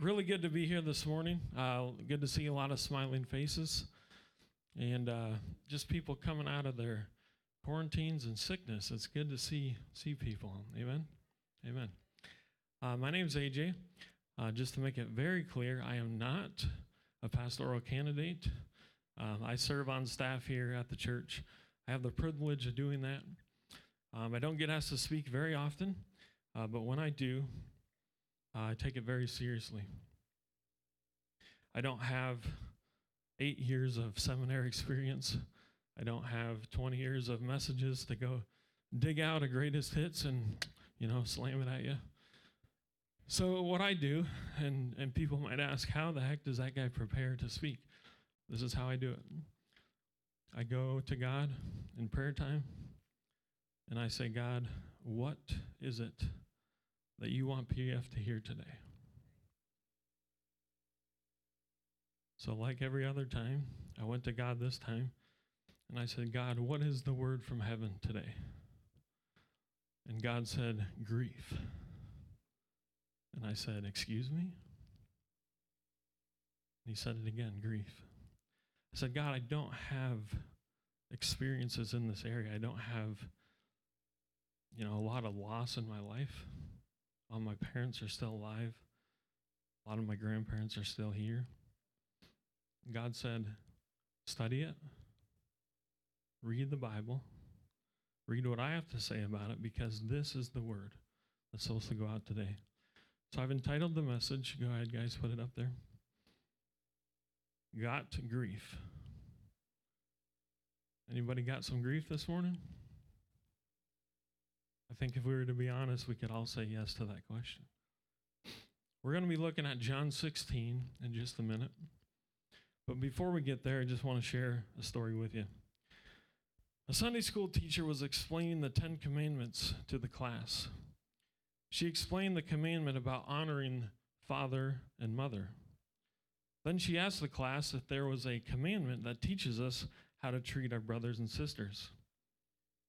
really good to be here this morning. Uh, good to see a lot of smiling faces and uh, just people coming out of their quarantines and sickness. It's good to see see people. Amen. Amen. Uh, my name is AJ. Uh, just to make it very clear, I am not a pastoral candidate. Um, I serve on staff here at the church. I have the privilege of doing that. Um, I don't get asked to speak very often, uh, but when I do, uh, I take it very seriously. I don't have eight years of seminary experience. I don't have 20 years of messages to go dig out a greatest hits and, you know, slam it at you. So what I do, and, and people might ask, how the heck does that guy prepare to speak? This is how I do it. I go to God in prayer time and I say, God, what is it that you want PF to hear today. So, like every other time, I went to God this time and I said, God, what is the word from heaven today? And God said, grief. And I said, Excuse me? And he said it again, grief. I said, God, I don't have experiences in this area. I don't have, you know, a lot of loss in my life. All my parents are still alive. A lot of my grandparents are still here. God said, study it, read the Bible, read what I have to say about it, because this is the word that's supposed to go out today. So I've entitled the message, go ahead, guys, put it up there. Got grief. Anybody got some grief this morning? I think if we were to be honest, we could all say yes to that question. We're going to be looking at John 16 in just a minute. But before we get there, I just want to share a story with you. A Sunday school teacher was explaining the Ten Commandments to the class. She explained the commandment about honoring father and mother. Then she asked the class if there was a commandment that teaches us how to treat our brothers and sisters.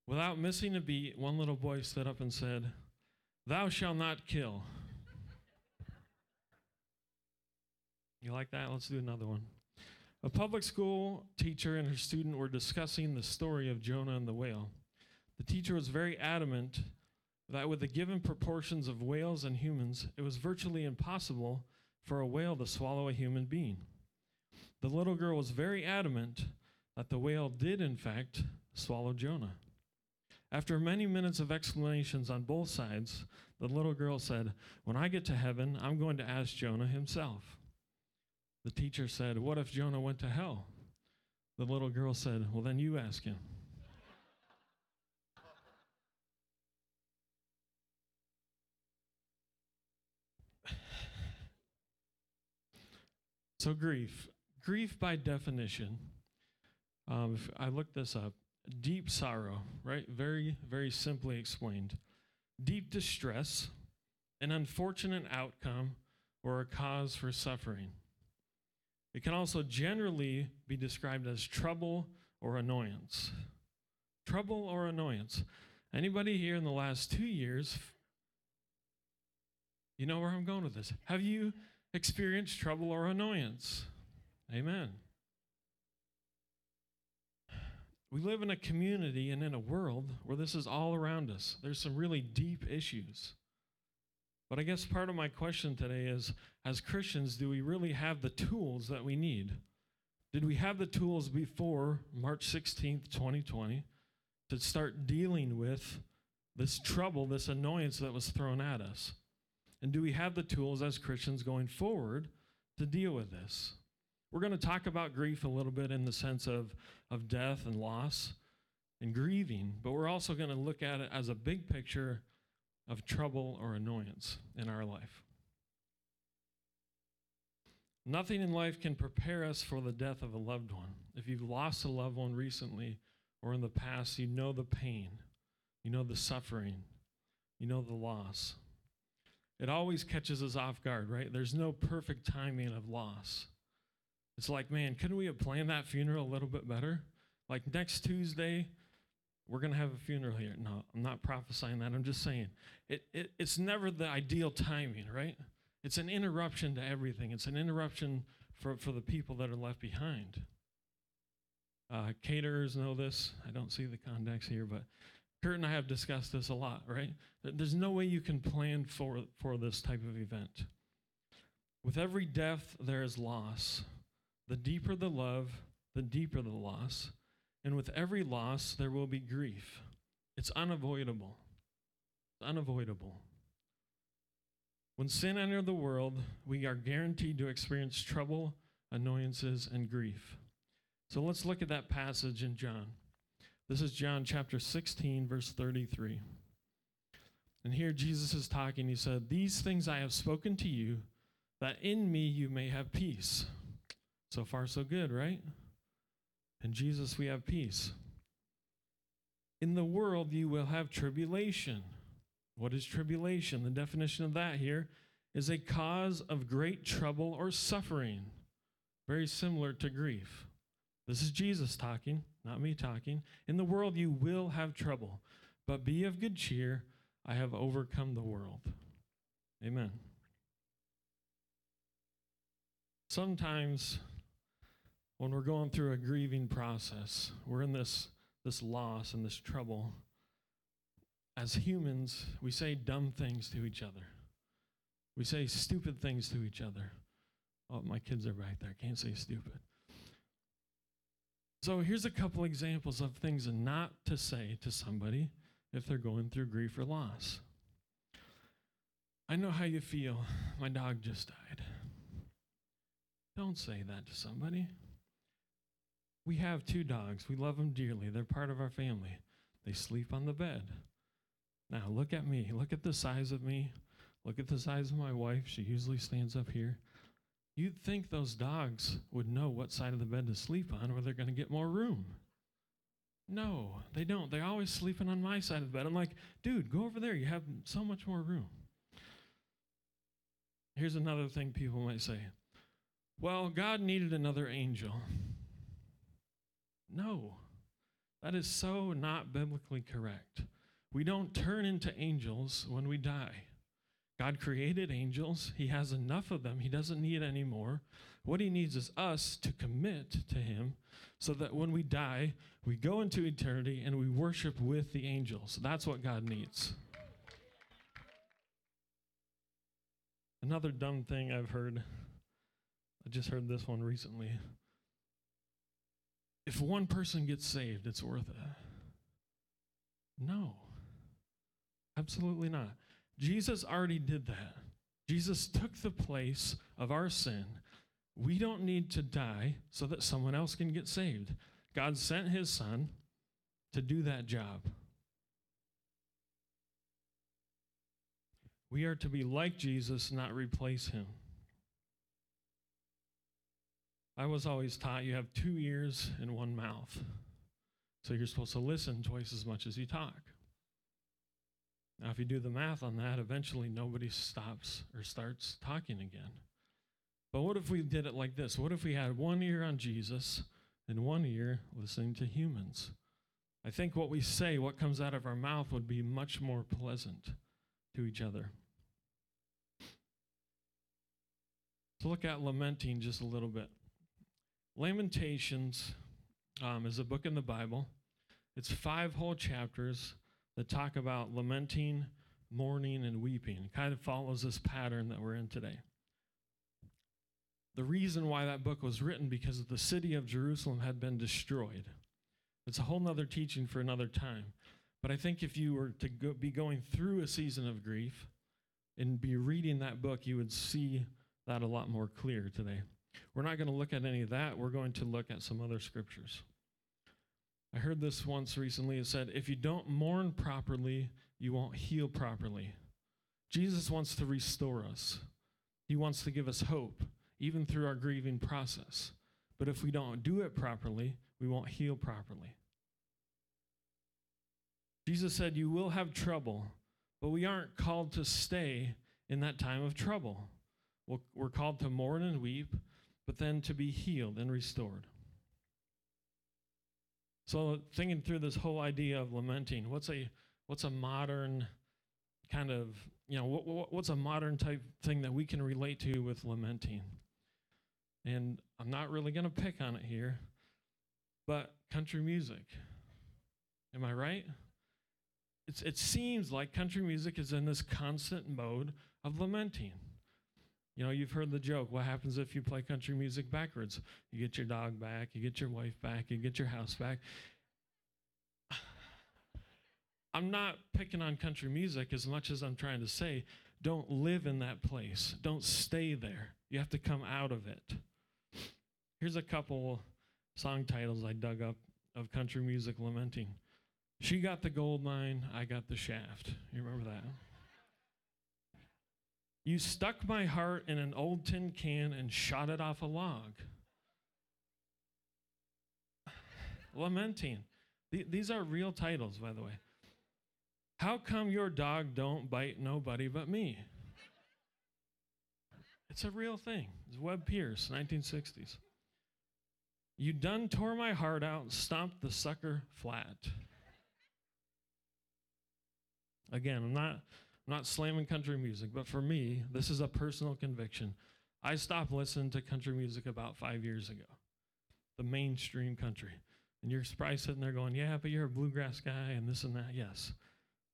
Without missing a beat, one little boy stood up and said, Thou shalt not kill. You like that? Let's do another one. A public school teacher and her student were discussing the story of Jonah and the whale. The teacher was very adamant that with the given proportions of whales and humans, it was virtually impossible for a whale to swallow a human being. The little girl was very adamant that the whale did, in fact, swallow Jonah. After many minutes of explanations on both sides, the little girl said, When I get to heaven, I'm going to ask Jonah himself. The teacher said, What if Jonah went to hell? The little girl said, Well, then you ask him. so, grief. Grief, by definition, um, I looked this up, deep sorrow, right? Very, very simply explained. Deep distress, an unfortunate outcome, or a cause for suffering. It can also generally be described as trouble or annoyance. Trouble or annoyance. Anybody here in the last two years, you know where I'm going with this. Have you experienced trouble or annoyance? Amen. We live in a community and in a world where this is all around us. There's some really deep issues. But I guess part of my question today is as Christians, do we really have the tools that we need? Did we have the tools before March 16th, 2020, to start dealing with this trouble, this annoyance that was thrown at us? And do we have the tools as Christians going forward to deal with this? We're going to talk about grief a little bit in the sense of, of death and loss and grieving, but we're also going to look at it as a big picture of trouble or annoyance in our life. Nothing in life can prepare us for the death of a loved one. If you've lost a loved one recently or in the past, you know the pain, you know the suffering, you know the loss. It always catches us off guard, right? There's no perfect timing of loss. It's like, man, couldn't we have planned that funeral a little bit better? Like next Tuesday, we're going to have a funeral here. No, I'm not prophesying that. I'm just saying it, it, it's never the ideal timing, right? It's an interruption to everything. It's an interruption for, for the people that are left behind. Uh, caterers know this. I don't see the context here, but Kurt and I have discussed this a lot, right? There's no way you can plan for, for this type of event. With every death, there is loss. The deeper the love, the deeper the loss. And with every loss, there will be grief. It's unavoidable. It's unavoidable. When sin entered the world, we are guaranteed to experience trouble, annoyances, and grief. So let's look at that passage in John. This is John chapter 16, verse 33. And here Jesus is talking. He said, These things I have spoken to you, that in me you may have peace. So far, so good, right? In Jesus, we have peace. In the world, you will have tribulation. What is tribulation? The definition of that here is a cause of great trouble or suffering, very similar to grief. This is Jesus talking, not me talking. In the world, you will have trouble, but be of good cheer. I have overcome the world. Amen. Sometimes when we're going through a grieving process, we're in this, this loss and this trouble. As humans, we say dumb things to each other. We say stupid things to each other. Oh, my kids are back there. Can't say stupid. So here's a couple examples of things not to say to somebody if they're going through grief or loss. I know how you feel. My dog just died. Don't say that to somebody. We have two dogs. We love them dearly. They're part of our family. They sleep on the bed. Now, look at me. Look at the size of me. Look at the size of my wife. She usually stands up here. You'd think those dogs would know what side of the bed to sleep on or they're going to get more room. No, they don't. They're always sleeping on my side of the bed. I'm like, dude, go over there. You have so much more room. Here's another thing people might say well, God needed another angel. No, that is so not biblically correct. We don't turn into angels when we die. God created angels. He has enough of them. He doesn't need any more. What he needs is us to commit to him so that when we die, we go into eternity and we worship with the angels. That's what God needs. Another dumb thing I've heard, I just heard this one recently. If one person gets saved, it's worth it. No, absolutely not. Jesus already did that. Jesus took the place of our sin. We don't need to die so that someone else can get saved. God sent his son to do that job. We are to be like Jesus, not replace him. I was always taught you have two ears and one mouth. So you're supposed to listen twice as much as you talk. Now, if you do the math on that, eventually nobody stops or starts talking again. But what if we did it like this? What if we had one ear on Jesus and one ear listening to humans? I think what we say, what comes out of our mouth, would be much more pleasant to each other. So look at lamenting just a little bit. Lamentations um, is a book in the Bible. It's five whole chapters that talk about lamenting, mourning, and weeping. It kind of follows this pattern that we're in today. The reason why that book was written because the city of Jerusalem had been destroyed. It's a whole nother teaching for another time. But I think if you were to go, be going through a season of grief and be reading that book, you would see that a lot more clear today. We're not going to look at any of that. We're going to look at some other scriptures. I heard this once recently. It said, if you don't mourn properly, you won't heal properly. Jesus wants to restore us, He wants to give us hope, even through our grieving process. But if we don't do it properly, we won't heal properly. Jesus said, You will have trouble, but we aren't called to stay in that time of trouble. We're called to mourn and weep, but then to be healed and restored. So thinking through this whole idea of lamenting, what's a what's a modern kind of you know, what, what, what's a modern type thing that we can relate to with lamenting? And I'm not really going to pick on it here, but country music. Am I right? It's, it seems like country music is in this constant mode of lamenting. You know, you've heard the joke what happens if you play country music backwards? You get your dog back, you get your wife back, you get your house back. I'm not picking on country music as much as I'm trying to say don't live in that place, don't stay there. You have to come out of it. Here's a couple song titles I dug up of country music lamenting. She got the gold mine, I got the shaft. You remember that? You stuck my heart in an old tin can and shot it off a log. Lamenting. these are real titles, by the way. How come your dog don't bite nobody but me? It's a real thing. It's Webb Pierce, 1960s. You done tore my heart out and stomped the sucker flat. Again, I'm not, I'm not slamming country music, but for me, this is a personal conviction. I stopped listening to country music about five years ago, the mainstream country. And you're probably sitting there going, Yeah, but you're a bluegrass guy and this and that. Yes.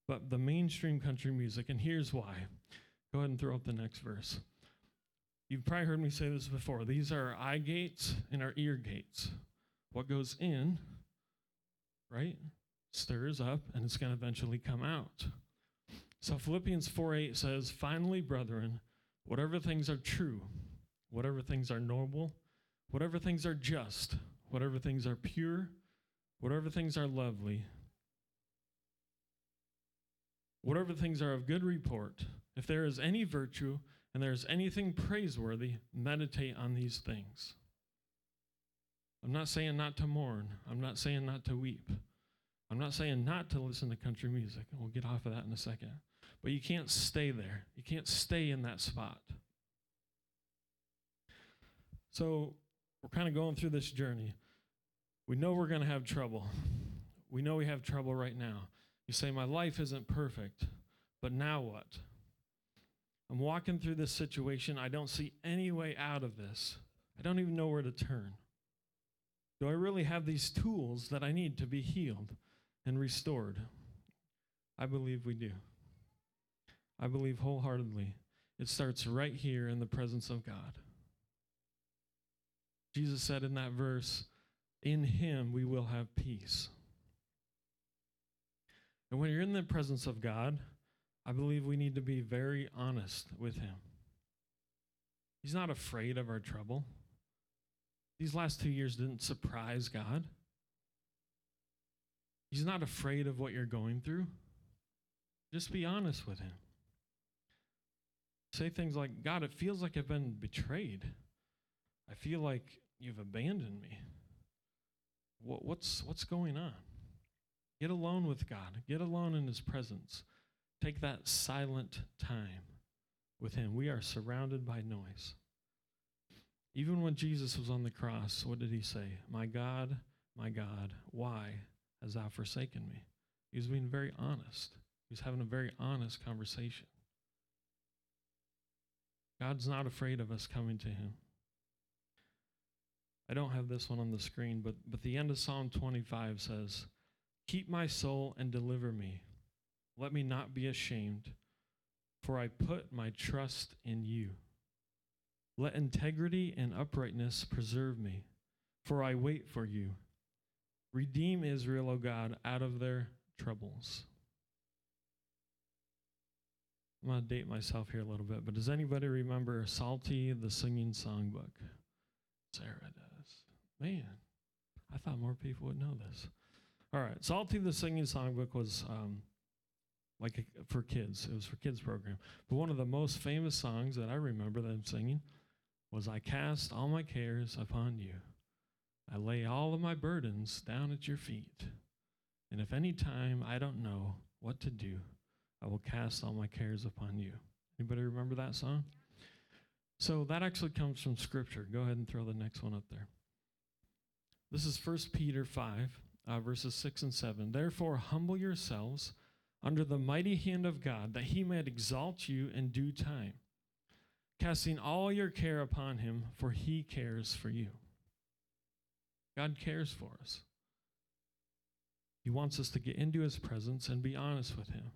But the mainstream country music, and here's why. Go ahead and throw up the next verse. You've probably heard me say this before. These are our eye gates and our ear gates. What goes in, right, stirs up, and it's going to eventually come out. So Philippians 4 8 says, Finally, brethren, whatever things are true, whatever things are noble, whatever things are just, whatever things are pure, whatever things are lovely, whatever things are of good report, if there is any virtue, and there's anything praiseworthy, meditate on these things. I'm not saying not to mourn. I'm not saying not to weep. I'm not saying not to listen to country music. We'll get off of that in a second. But you can't stay there. You can't stay in that spot. So we're kind of going through this journey. We know we're going to have trouble. We know we have trouble right now. You say, My life isn't perfect, but now what? I'm walking through this situation. I don't see any way out of this. I don't even know where to turn. Do I really have these tools that I need to be healed and restored? I believe we do. I believe wholeheartedly. It starts right here in the presence of God. Jesus said in that verse, In him we will have peace. And when you're in the presence of God, I believe we need to be very honest with Him. He's not afraid of our trouble. These last two years didn't surprise God. He's not afraid of what you're going through. Just be honest with Him. Say things like, God, it feels like I've been betrayed. I feel like you've abandoned me. What, what's, what's going on? Get alone with God, get alone in His presence. Take that silent time with Him. We are surrounded by noise. Even when Jesus was on the cross, what did He say? My God, my God, why has Thou forsaken me? He was being very honest. He was having a very honest conversation. God's not afraid of us coming to Him. I don't have this one on the screen, but, but the end of Psalm 25 says, Keep my soul and deliver me let me not be ashamed, for I put my trust in you. Let integrity and uprightness preserve me, for I wait for you. Redeem Israel, O God, out of their troubles. I'm going to date myself here a little bit, but does anybody remember Psalty, the singing songbook? Sarah does. Man, I thought more people would know this. All right, Psalty, the singing songbook was um, like a, for kids. It was for kids program. But one of the most famous songs that I remember them singing was "I cast all my cares upon you. I lay all of my burdens down at your feet. And if any time I don't know what to do, I will cast all my cares upon you." Anybody remember that song? So that actually comes from scripture. Go ahead and throw the next one up there. This is 1 Peter 5, uh, verses 6 and 7. Therefore, humble yourselves under the mighty hand of God, that he might exalt you in due time, casting all your care upon him, for he cares for you. God cares for us. He wants us to get into his presence and be honest with him.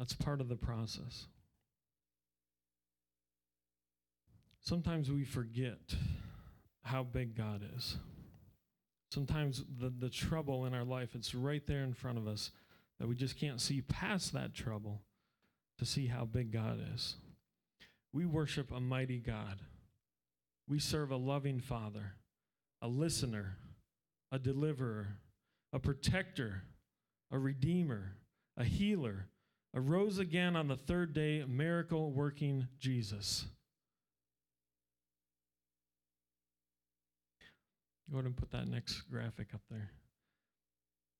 That's part of the process. Sometimes we forget how big God is. Sometimes the, the trouble in our life, it's right there in front of us that we just can't see past that trouble to see how big God is. We worship a mighty God. We serve a loving Father, a listener, a deliverer, a protector, a redeemer, a healer, a rose again on the third day, miracle working Jesus. Go ahead and put that next graphic up there.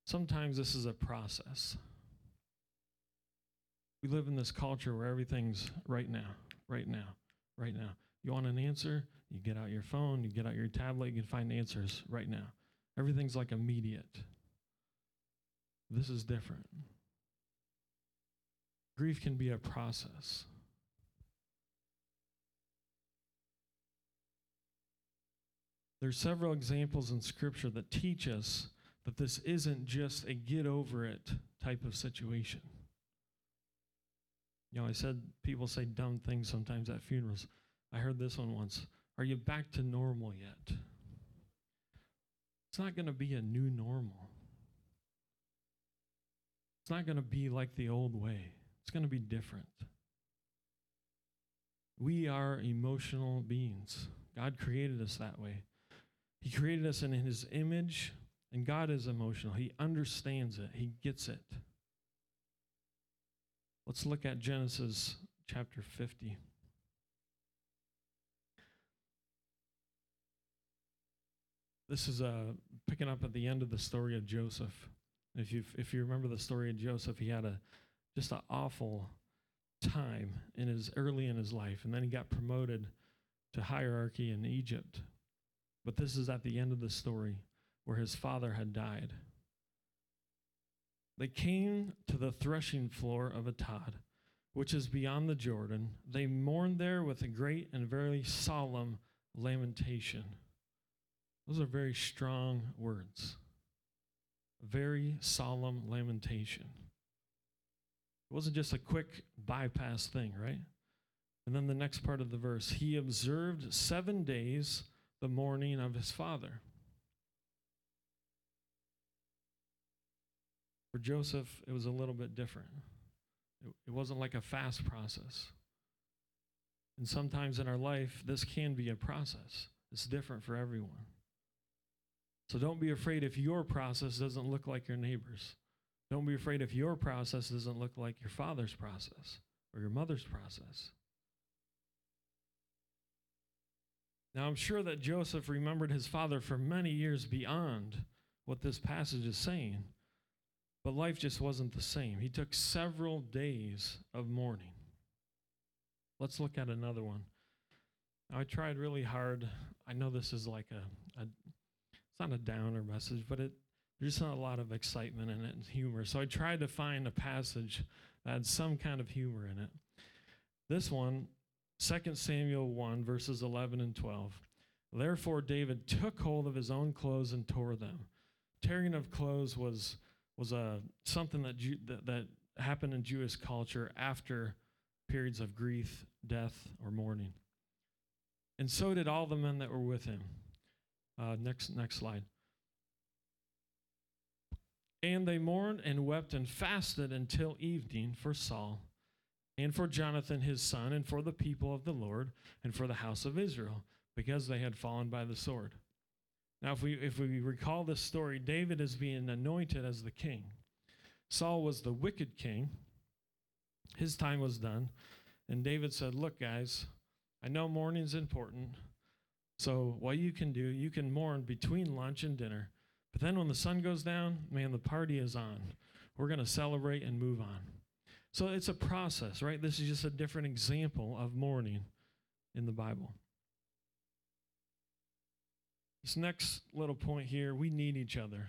Sometimes this is a process. We live in this culture where everything's right now, right now, right now. You want an answer? You get out your phone, you get out your tablet, you can find answers right now. Everything's like immediate. This is different. Grief can be a process. There's several examples in Scripture that teach us that this isn't just a get over it type of situation. You know, I said people say dumb things sometimes at funerals. I heard this one once. Are you back to normal yet? It's not going to be a new normal. It's not going to be like the old way. It's going to be different. We are emotional beings. God created us that way. He created us in His image, and God is emotional. He understands it, He gets it. Let's look at Genesis chapter 50. This is uh, picking up at the end of the story of Joseph. If you if you remember the story of Joseph, he had a just an awful time in his early in his life, and then he got promoted to hierarchy in Egypt. But this is at the end of the story where his father had died. They came to the threshing floor of Atad, which is beyond the Jordan. They mourned there with a great and very solemn lamentation. Those are very strong words. Very solemn lamentation. It wasn't just a quick bypass thing, right? And then the next part of the verse He observed seven days the mourning of his father. For Joseph, it was a little bit different. It, it wasn't like a fast process. And sometimes in our life, this can be a process. It's different for everyone. So don't be afraid if your process doesn't look like your neighbor's. Don't be afraid if your process doesn't look like your father's process or your mother's process. Now, I'm sure that Joseph remembered his father for many years beyond what this passage is saying, but life just wasn't the same. He took several days of mourning. Let's look at another one. I tried really hard. I know this is like a, a it's not a downer message, but it there's not a lot of excitement in it and humor. So I tried to find a passage that had some kind of humor in it. This one 2 Samuel 1, verses 11 and 12. Therefore, David took hold of his own clothes and tore them. Tearing of clothes was, was a, something that, Ju- that, that happened in Jewish culture after periods of grief, death, or mourning. And so did all the men that were with him. Uh, next, next slide. And they mourned and wept and fasted until evening for Saul and for Jonathan his son, and for the people of the Lord, and for the house of Israel, because they had fallen by the sword. Now, if we, if we recall this story, David is being anointed as the king. Saul was the wicked king. His time was done. And David said, Look, guys, I know mourning's important. So, what you can do, you can mourn between lunch and dinner. But then when the sun goes down, man, the party is on. We're going to celebrate and move on. So it's a process, right? This is just a different example of mourning in the Bible. This next little point here we need each other.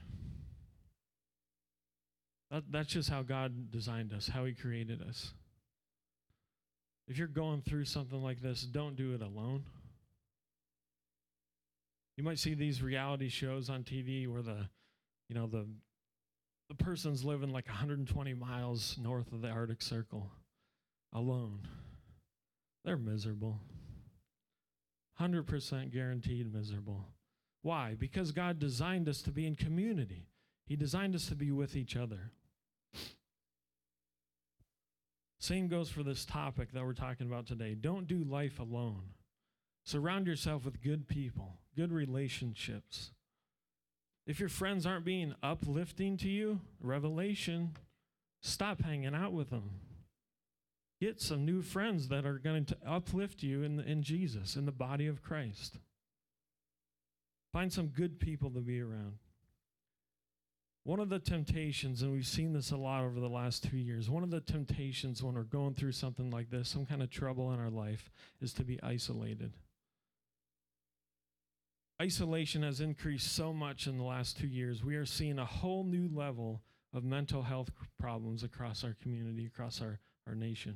That, that's just how God designed us, how He created us. If you're going through something like this, don't do it alone. You might see these reality shows on TV where the, you know, the the person's living like 120 miles north of the Arctic Circle alone. They're miserable. 100% guaranteed miserable. Why? Because God designed us to be in community. He designed us to be with each other. Same goes for this topic that we're talking about today. Don't do life alone. Surround yourself with good people, good relationships. If your friends aren't being uplifting to you, revelation, stop hanging out with them. Get some new friends that are going to uplift you in, in Jesus, in the body of Christ. Find some good people to be around. One of the temptations, and we've seen this a lot over the last two years, one of the temptations when we're going through something like this, some kind of trouble in our life, is to be isolated. Isolation has increased so much in the last two years. We are seeing a whole new level of mental health problems across our community, across our, our nation.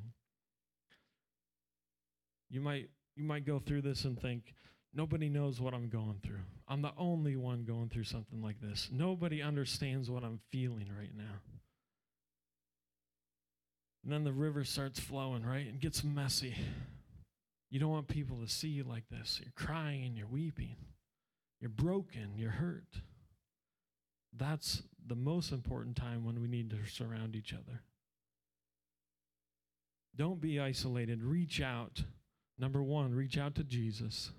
You might, you might go through this and think, Nobody knows what I'm going through. I'm the only one going through something like this. Nobody understands what I'm feeling right now. And then the river starts flowing, right? It gets messy. You don't want people to see you like this. You're crying, you're weeping, you're broken, you're hurt. That's the most important time when we need to surround each other. Don't be isolated. Reach out. Number one, reach out to Jesus.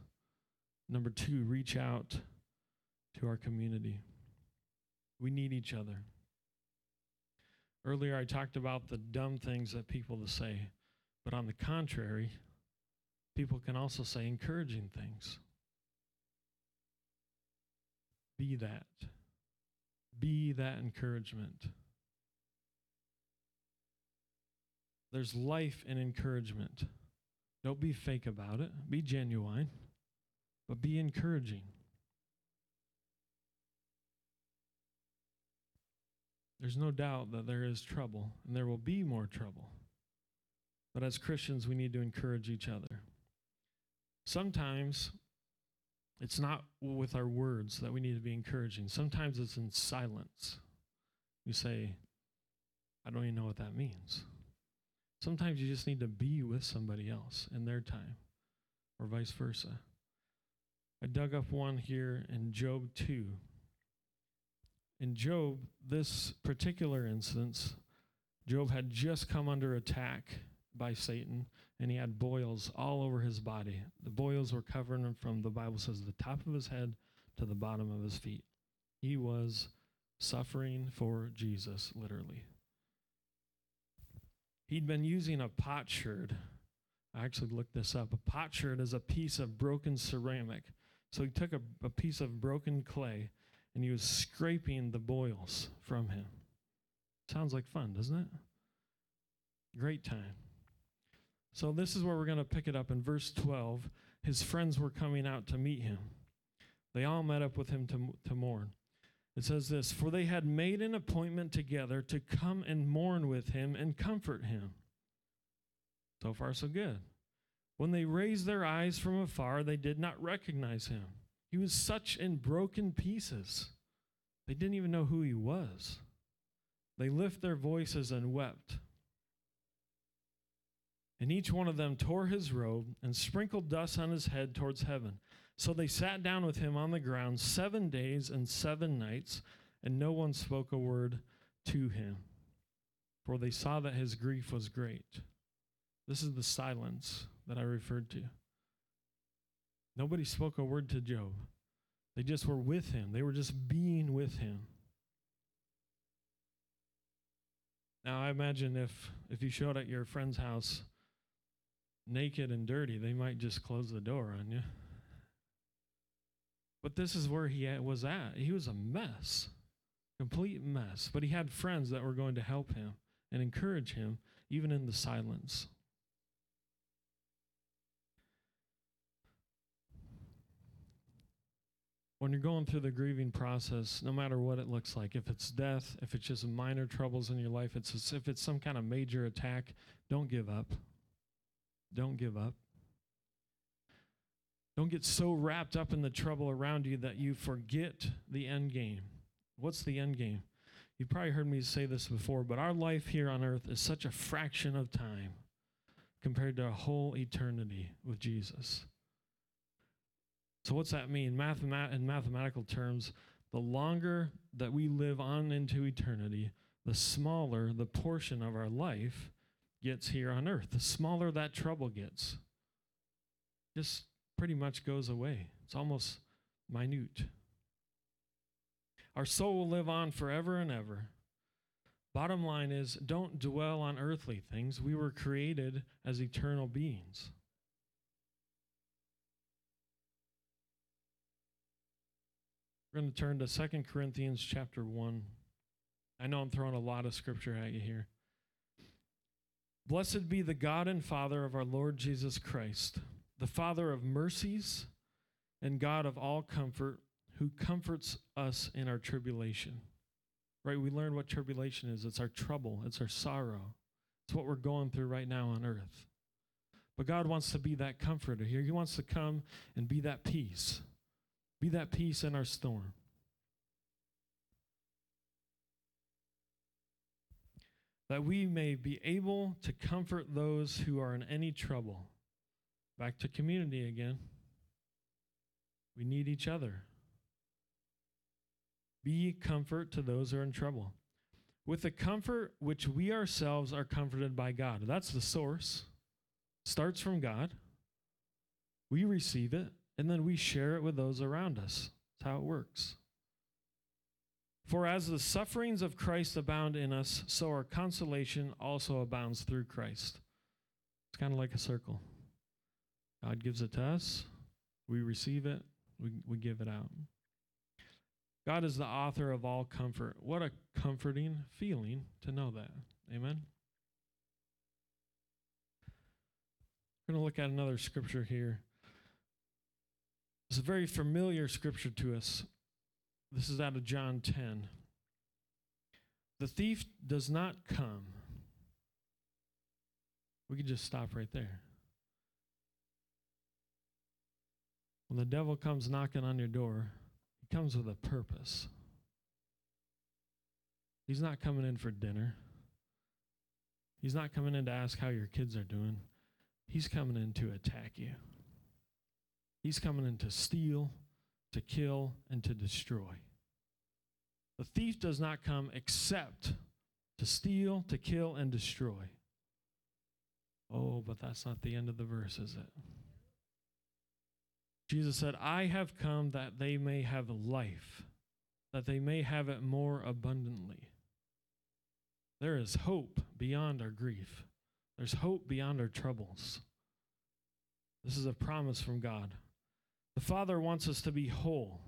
Number two, reach out to our community. We need each other. Earlier, I talked about the dumb things that people say, but on the contrary, people can also say encouraging things. Be that. Be that encouragement. There's life in encouragement. Don't be fake about it, be genuine but be encouraging. There's no doubt that there is trouble, and there will be more trouble. But as Christians, we need to encourage each other. Sometimes it's not with our words that we need to be encouraging, sometimes it's in silence. You say, I don't even know what that means. Sometimes you just need to be with somebody else in their time, or vice versa. I dug up one here in Job 2. In Job, this particular instance, Job had just come under attack by Satan and he had boils all over his body. The boils were covering him from, the Bible says, the top of his head to the bottom of his feet. He was suffering for Jesus, literally. He'd been using a potsherd. I actually looked this up. A potsherd is a piece of broken ceramic so he took a, a piece of broken clay and he was scraping the boils from him. Sounds like fun, doesn't it? Great time. So this is where we're going to pick it up in verse 12. His friends were coming out to meet him. They all met up with him to, to mourn. It says this For they had made an appointment together to come and mourn with him and comfort him. So far, so good. When they raised their eyes from afar, they did not recognize him. He was such in broken pieces. They didn't even know who he was. They lift their voices and wept. And each one of them tore his robe and sprinkled dust on his head towards heaven. So they sat down with him on the ground seven days and seven nights, and no one spoke a word to him, for they saw that his grief was great. This is the silence that I referred to. Nobody spoke a word to Job. They just were with him, they were just being with him. Now, I imagine if, if you showed at your friend's house naked and dirty, they might just close the door on you. But this is where he was at. He was a mess, complete mess. But he had friends that were going to help him and encourage him, even in the silence. when you're going through the grieving process, no matter what it looks like, if it's death, if it's just minor troubles in your life, it's if it's some kind of major attack, don't give up. Don't give up. Don't get so wrapped up in the trouble around you that you forget the end game. What's the end game? You've probably heard me say this before, but our life here on earth is such a fraction of time compared to a whole eternity with Jesus. So, what's that mean? Mathemat- in mathematical terms, the longer that we live on into eternity, the smaller the portion of our life gets here on earth. The smaller that trouble gets, just pretty much goes away. It's almost minute. Our soul will live on forever and ever. Bottom line is don't dwell on earthly things. We were created as eternal beings. We're going to turn to Second Corinthians chapter 1. I know I'm throwing a lot of scripture at you here. Blessed be the God and Father of our Lord Jesus Christ, the Father of mercies and God of all comfort, who comforts us in our tribulation. Right? We learn what tribulation is it's our trouble, it's our sorrow, it's what we're going through right now on earth. But God wants to be that comforter here. He wants to come and be that peace. Be that peace in our storm. That we may be able to comfort those who are in any trouble. Back to community again. We need each other. Be comfort to those who are in trouble. With the comfort which we ourselves are comforted by God. That's the source. Starts from God. We receive it and then we share it with those around us. That's how it works. For as the sufferings of Christ abound in us, so our consolation also abounds through Christ. It's kind of like a circle. God gives it to us, we receive it, we, we give it out. God is the author of all comfort. What a comforting feeling to know that. Amen. We're going to look at another scripture here. It's a very familiar scripture to us. This is out of John 10. The thief does not come. We could just stop right there. When the devil comes knocking on your door, he comes with a purpose. He's not coming in for dinner. He's not coming in to ask how your kids are doing. He's coming in to attack you. He's coming in to steal, to kill, and to destroy. The thief does not come except to steal, to kill, and destroy. Oh, but that's not the end of the verse, is it? Jesus said, I have come that they may have life, that they may have it more abundantly. There is hope beyond our grief, there's hope beyond our troubles. This is a promise from God. The Father wants us to be whole,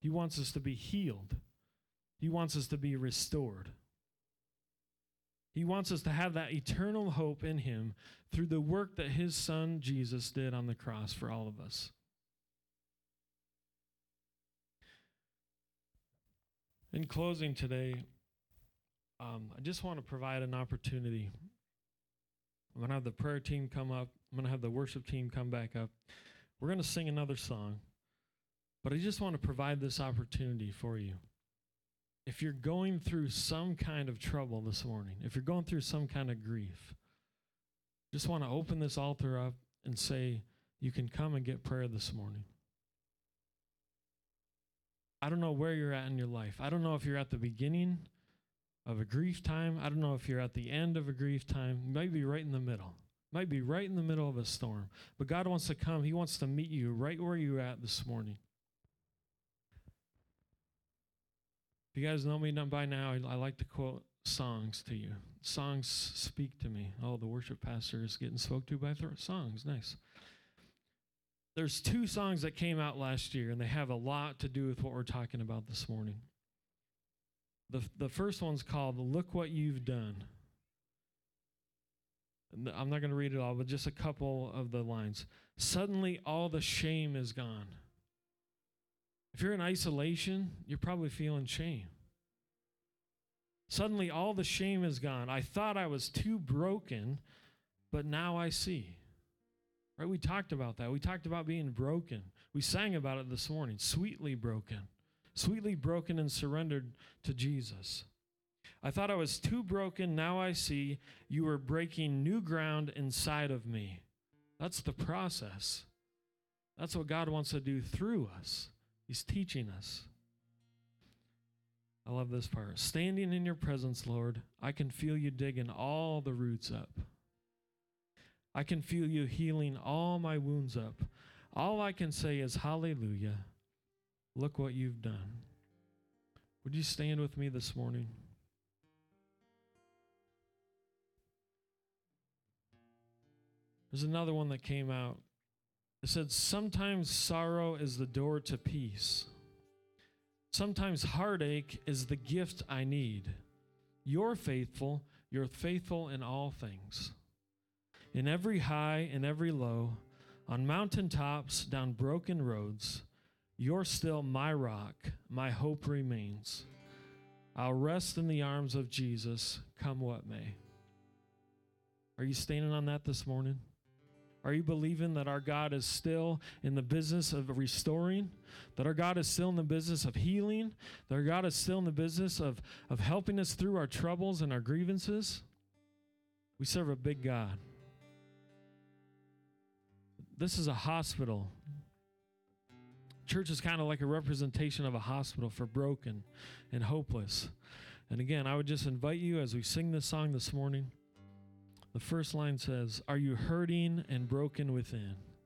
He wants us to be healed, He wants us to be restored. He wants us to have that eternal hope in Him through the work that His Son Jesus did on the cross for all of us. In closing today, um, I just want to provide an opportunity. I'm going to have the prayer team come up, I'm going to have the worship team come back up. We're going to sing another song, but I just want to provide this opportunity for you. If you're going through some kind of trouble this morning, if you're going through some kind of grief, just want to open this altar up and say, you can come and get prayer this morning. I don't know where you're at in your life. I don't know if you're at the beginning of a grief time. I don't know if you're at the end of a grief time. You might be right in the middle. Might be right in the middle of a storm. But God wants to come. He wants to meet you right where you're at this morning. If you guys know me by now, I, like to quote songs to you. Songs speak to me. Oh, the worship pastor is getting spoke to by th- songs. Nice. There's two songs that came out last year, and they have a lot to do with what we're talking about this morning. The, the first one's called Look What You've Done. I'm not going to read it all, but just a couple of the lines. Suddenly, all the shame is gone. If you're in isolation, you're probably feeling shame. Suddenly, all the shame is gone. I thought I was too broken, but now I see. Right? We talked about that. We talked about being broken. We sang about it this morning. Sweetly broken. Sweetly broken and surrendered to Jesus. I thought I was too broken. Now I see you are breaking new ground inside of me. That's the process. That's what God wants to do through us. He's teaching us. I love this part. Standing in your presence, Lord, I can feel you digging all the roots up. I can feel you healing all my wounds up. All I can say is, Hallelujah. Look what you've done. Would you stand with me this morning? There's another one that came out. It said, Sometimes sorrow is the door to peace. Sometimes heartache is the gift I need. You're faithful. You're faithful in all things. In every high and every low, on mountain tops, down broken roads, you're still my rock. My hope remains. I'll rest in the arms of Jesus, come what may. Are you standing on that this morning? Are you believing that our God is still in the business of restoring? That our God is still in the business of healing? That our God is still in the business of, of helping us through our troubles and our grievances? We serve a big God. This is a hospital. Church is kind of like a representation of a hospital for broken and hopeless. And again, I would just invite you as we sing this song this morning the first line says, Are you hurting and broken within?